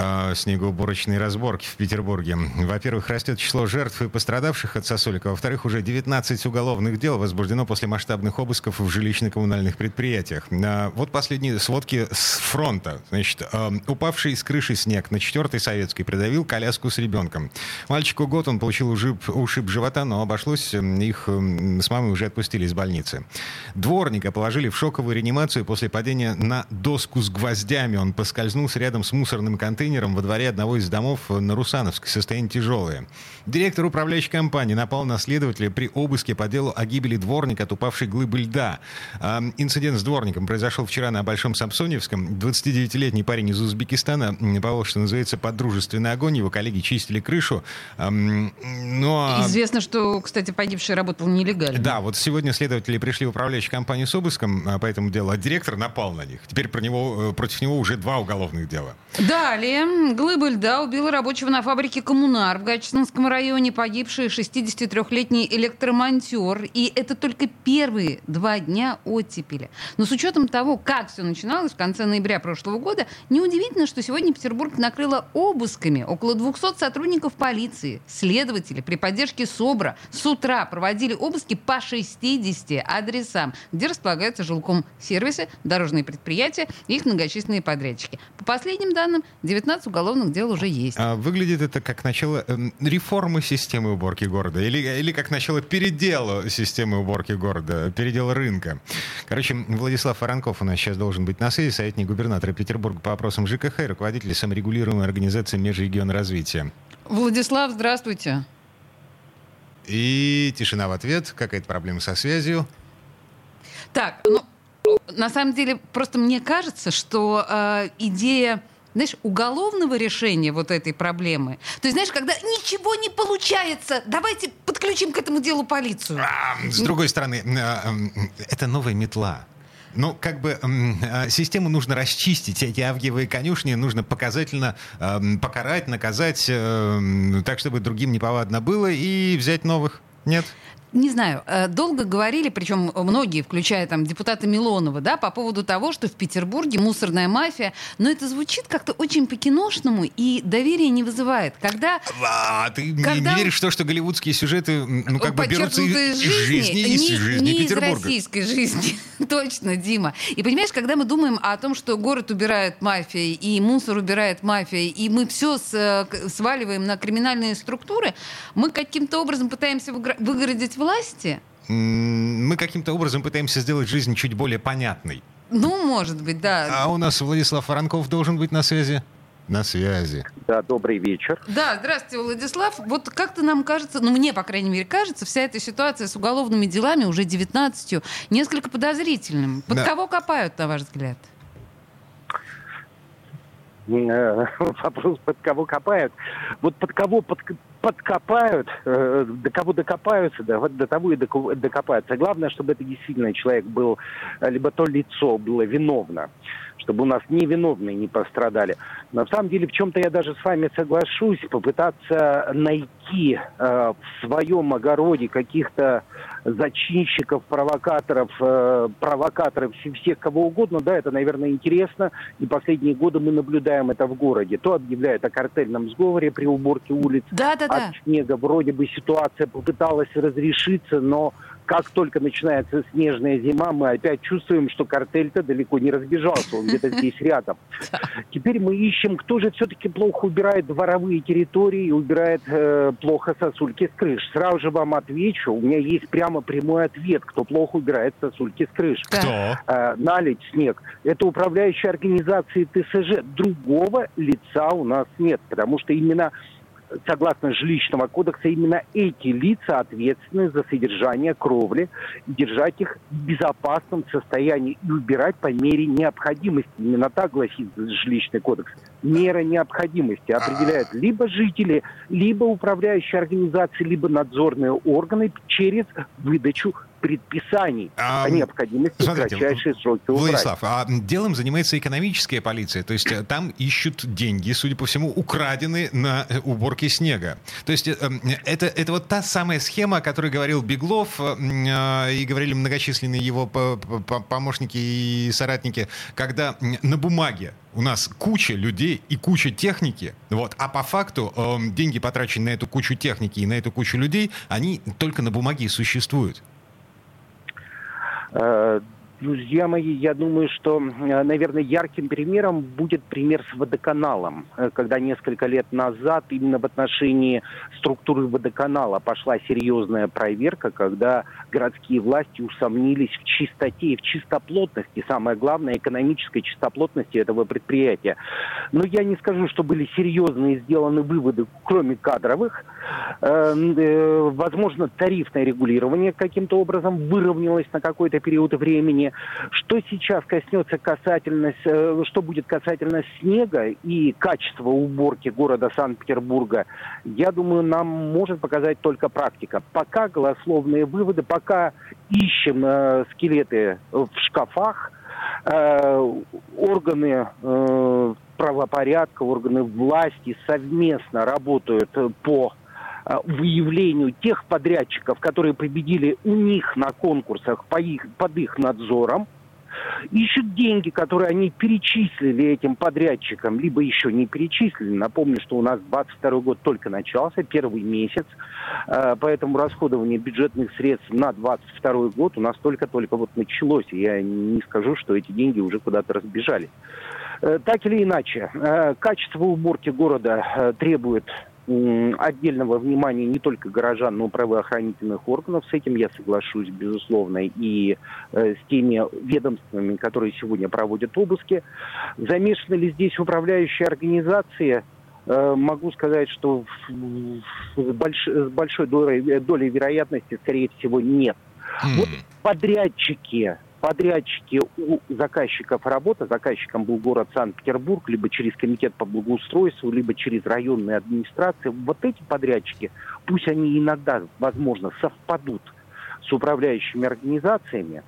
А, снегоуборочные разборки в Петербурге. Во-первых, растет число жертв и пострадавших от сосулек. А во-вторых, уже 19 уголовных дел возбуждено после масштабных обысков в жилищно-коммунальных предприятиях. А, вот последние сводки с фронта. Значит, а, упавший с крыши снег на 4-й Советской придавил коляску с ребенком. Мальчику год, он получил ушиб, ушиб живота, но обошлось. Их с мамой уже отпустили из больницы. Дворника положили в шоковую реанимацию после падения на доску с гвоздями. Он поскользнулся рядом с мусорным контейнером контейнером во дворе одного из домов на Русановской. Состояние тяжелое. Директор управляющей компании напал на следователя при обыске по делу о гибели дворника от упавшей глыбы льда. Инцидент с дворником произошел вчера на Большом Самсоневском. 29-летний парень из Узбекистана, по что называется, под дружественный огонь. Его коллеги чистили крышу. Но... Известно, что, кстати, погибший работал нелегально. Да, вот сегодня следователи пришли в управляющую компанию с обыском а, по этому делу, а директор напал на них. Теперь про него, э, против него уже два уголовных дела. Далее глыба льда убила рабочего на фабрике «Коммунар» в Гатчинском районе, погибший 63-летний электромонтер. И это только первые два дня оттепели. Но с учетом того, как все начиналось в конце ноября прошлого года, неудивительно, что сегодня Петербург накрыло обысками около 200 сотрудников полиции. Следователи при поддержке СОБРа с утра проводили обыски по 60 адресам, где располагаются жилком сервисы, дорожные предприятия и их многочисленные подрядчики. По последним данным, 19 уголовных дел уже есть. А выглядит это как начало э, реформы системы уборки города или, или как начало передела системы уборки города, передела рынка. Короче, Владислав Воронков у нас сейчас должен быть на связи, советник губернатора Петербурга по вопросам ЖКХ и руководитель саморегулируемой организации Межрегион развития. Владислав, здравствуйте. И тишина в ответ. Какая-то проблема со связью. Так, ну, на самом деле, просто мне кажется, что э, идея знаешь, уголовного решения вот этой проблемы. То есть, знаешь, когда ничего не получается, давайте подключим к этому делу полицию. А, с другой стороны, а, это новая метла. Ну, как бы а, систему нужно расчистить. Эти авгиевые конюшни нужно показательно покарать, наказать, э, так, чтобы другим неповадно было, и взять новых. Нет? Не знаю, э, долго говорили, причем многие, включая там депутата Милонова, да, по поводу того, что в Петербурге мусорная мафия, но это звучит как-то очень по-киношному и доверия не вызывает. Когда... А, ты когда... не веришь в то, что голливудские сюжеты, ну, как бы берутся из жизни, из не, жизни не Петербурга. из российской жизни. Точно, Дима. И понимаешь, когда мы думаем о том, что город убирает мафия, и мусор убирает мафия, и мы все э, сваливаем на криминальные структуры, мы каким-то образом пытаемся выгородить власти? Мы каким-то образом пытаемся сделать жизнь чуть более понятной. Ну, может быть, да. А у нас Владислав Воронков должен быть на связи. На связи. Да, добрый вечер. Да, здравствуйте, Владислав. Вот как-то нам кажется, ну мне, по крайней мере, кажется, вся эта ситуация с уголовными делами, уже 19 несколько подозрительным. Под да. кого копают, на ваш взгляд? Э, вопрос, под кого копают. Вот под кого под, подкопают, э, до кого докопаются, до, до того и докопаются. Главное, чтобы это действительно человек был, либо то лицо было виновно, чтобы у нас невиновные не пострадали. На самом деле, в чем-то я даже с вами соглашусь, попытаться найти э, в своем огороде каких-то зачинщиков, провокаторов, э, провокаторов всех кого угодно, да, это, наверное, интересно. И последние годы мы наблюдаем это в городе. То объявляют о картельном сговоре при уборке улиц да, да, да. от снега. Вроде бы ситуация попыталась разрешиться, но как только начинается снежная зима, мы опять чувствуем, что картель-то далеко не разбежался, он где-то здесь рядом. Теперь мы ищем, кто же все-таки плохо убирает дворовые территории и убирает э, плохо сосульки с крыш. Сразу же вам отвечу, у меня есть прямо прямой ответ, кто плохо убирает сосульки с крыш. Кто? Э, налить снег. Это управляющая организация ТСЖ. Другого лица у нас нет, потому что именно согласно жилищного кодекса, именно эти лица ответственны за содержание кровли держать их в безопасном состоянии и убирать по мере необходимости. Именно так гласит жилищный кодекс. Мера необходимости определяют либо жители, либо управляющие организации, либо надзорные органы через выдачу предписаний а, о необходимости смотрите, в кратчайшие сроки убрать. Владислав, а делом занимается экономическая полиция, то есть э, там ищут деньги, судя по всему, украдены на э, уборке снега. То есть э, это, это вот та самая схема, о которой говорил Беглов и говорили многочисленные его помощники и соратники, когда на бумаге у нас куча людей и куча техники, вот, а по факту деньги, потраченные на эту кучу техники и на эту кучу людей, они только на бумаге существуют. Э, друзья мои, я думаю, что, э, наверное, ярким примером будет пример с водоканалом, э, когда несколько лет назад именно в отношении структуры водоканала пошла серьезная проверка, когда городские власти усомнились в чистоте и в чистоплотности, самое главное, экономической чистоплотности этого предприятия. Но я не скажу, что были серьезные сделаны выводы, кроме кадровых. Возможно, тарифное регулирование каким-то образом выровнялось на какой-то период времени. Что сейчас коснется касательно, э, что будет касательно снега и качества уборки города Санкт-Петербурга, я думаю, нам может показать только практика. Пока голословные выводы, пока ищем э, скелеты в шкафах, э, органы э, правопорядка, органы власти совместно работают по э, выявлению тех подрядчиков, которые победили у них на конкурсах по их, под их надзором, ищут деньги, которые они перечислили этим подрядчикам, либо еще не перечислили. Напомню, что у нас 22 год только начался, первый месяц, э, поэтому расходование бюджетных средств на 22 год у нас только-только вот началось. Я не скажу, что эти деньги уже куда-то разбежали. Э, так или иначе, э, качество уборки города требует отдельного внимания не только горожан, но и правоохранительных органов. С этим я соглашусь, безусловно, и э, с теми ведомствами, которые сегодня проводят обыски. Замешаны ли здесь управляющие организации? Э, могу сказать, что с, больш, с большой долей, долей вероятности, скорее всего, нет. Mm. Вот подрядчики подрядчики у заказчиков работа, заказчиком был город Санкт-Петербург, либо через комитет по благоустройству, либо через районные администрации, вот эти подрядчики, пусть они иногда, возможно, совпадут с управляющими организациями,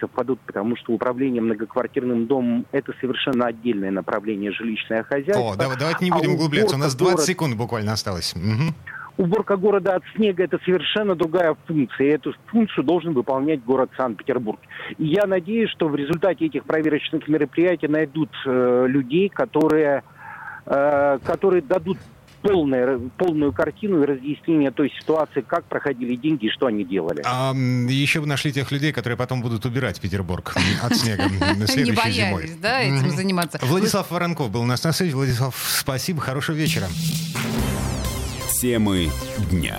совпадут, потому что управление многоквартирным домом – это совершенно отдельное направление жилищное хозяйство. О, давайте не будем а углубляться, у нас 20 город... секунд буквально осталось. Угу уборка города от снега – это совершенно другая функция. И эту функцию должен выполнять город Санкт-Петербург. И я надеюсь, что в результате этих проверочных мероприятий найдут э, людей, которые, э, которые дадут полное, полную картину и разъяснение той ситуации, как проходили деньги и что они делали. А еще бы нашли тех людей, которые потом будут убирать Петербург от снега следующей зимой. да, этим заниматься. Владислав Воронков был у нас на связи. Владислав, спасибо, хорошего вечера. Темы дня.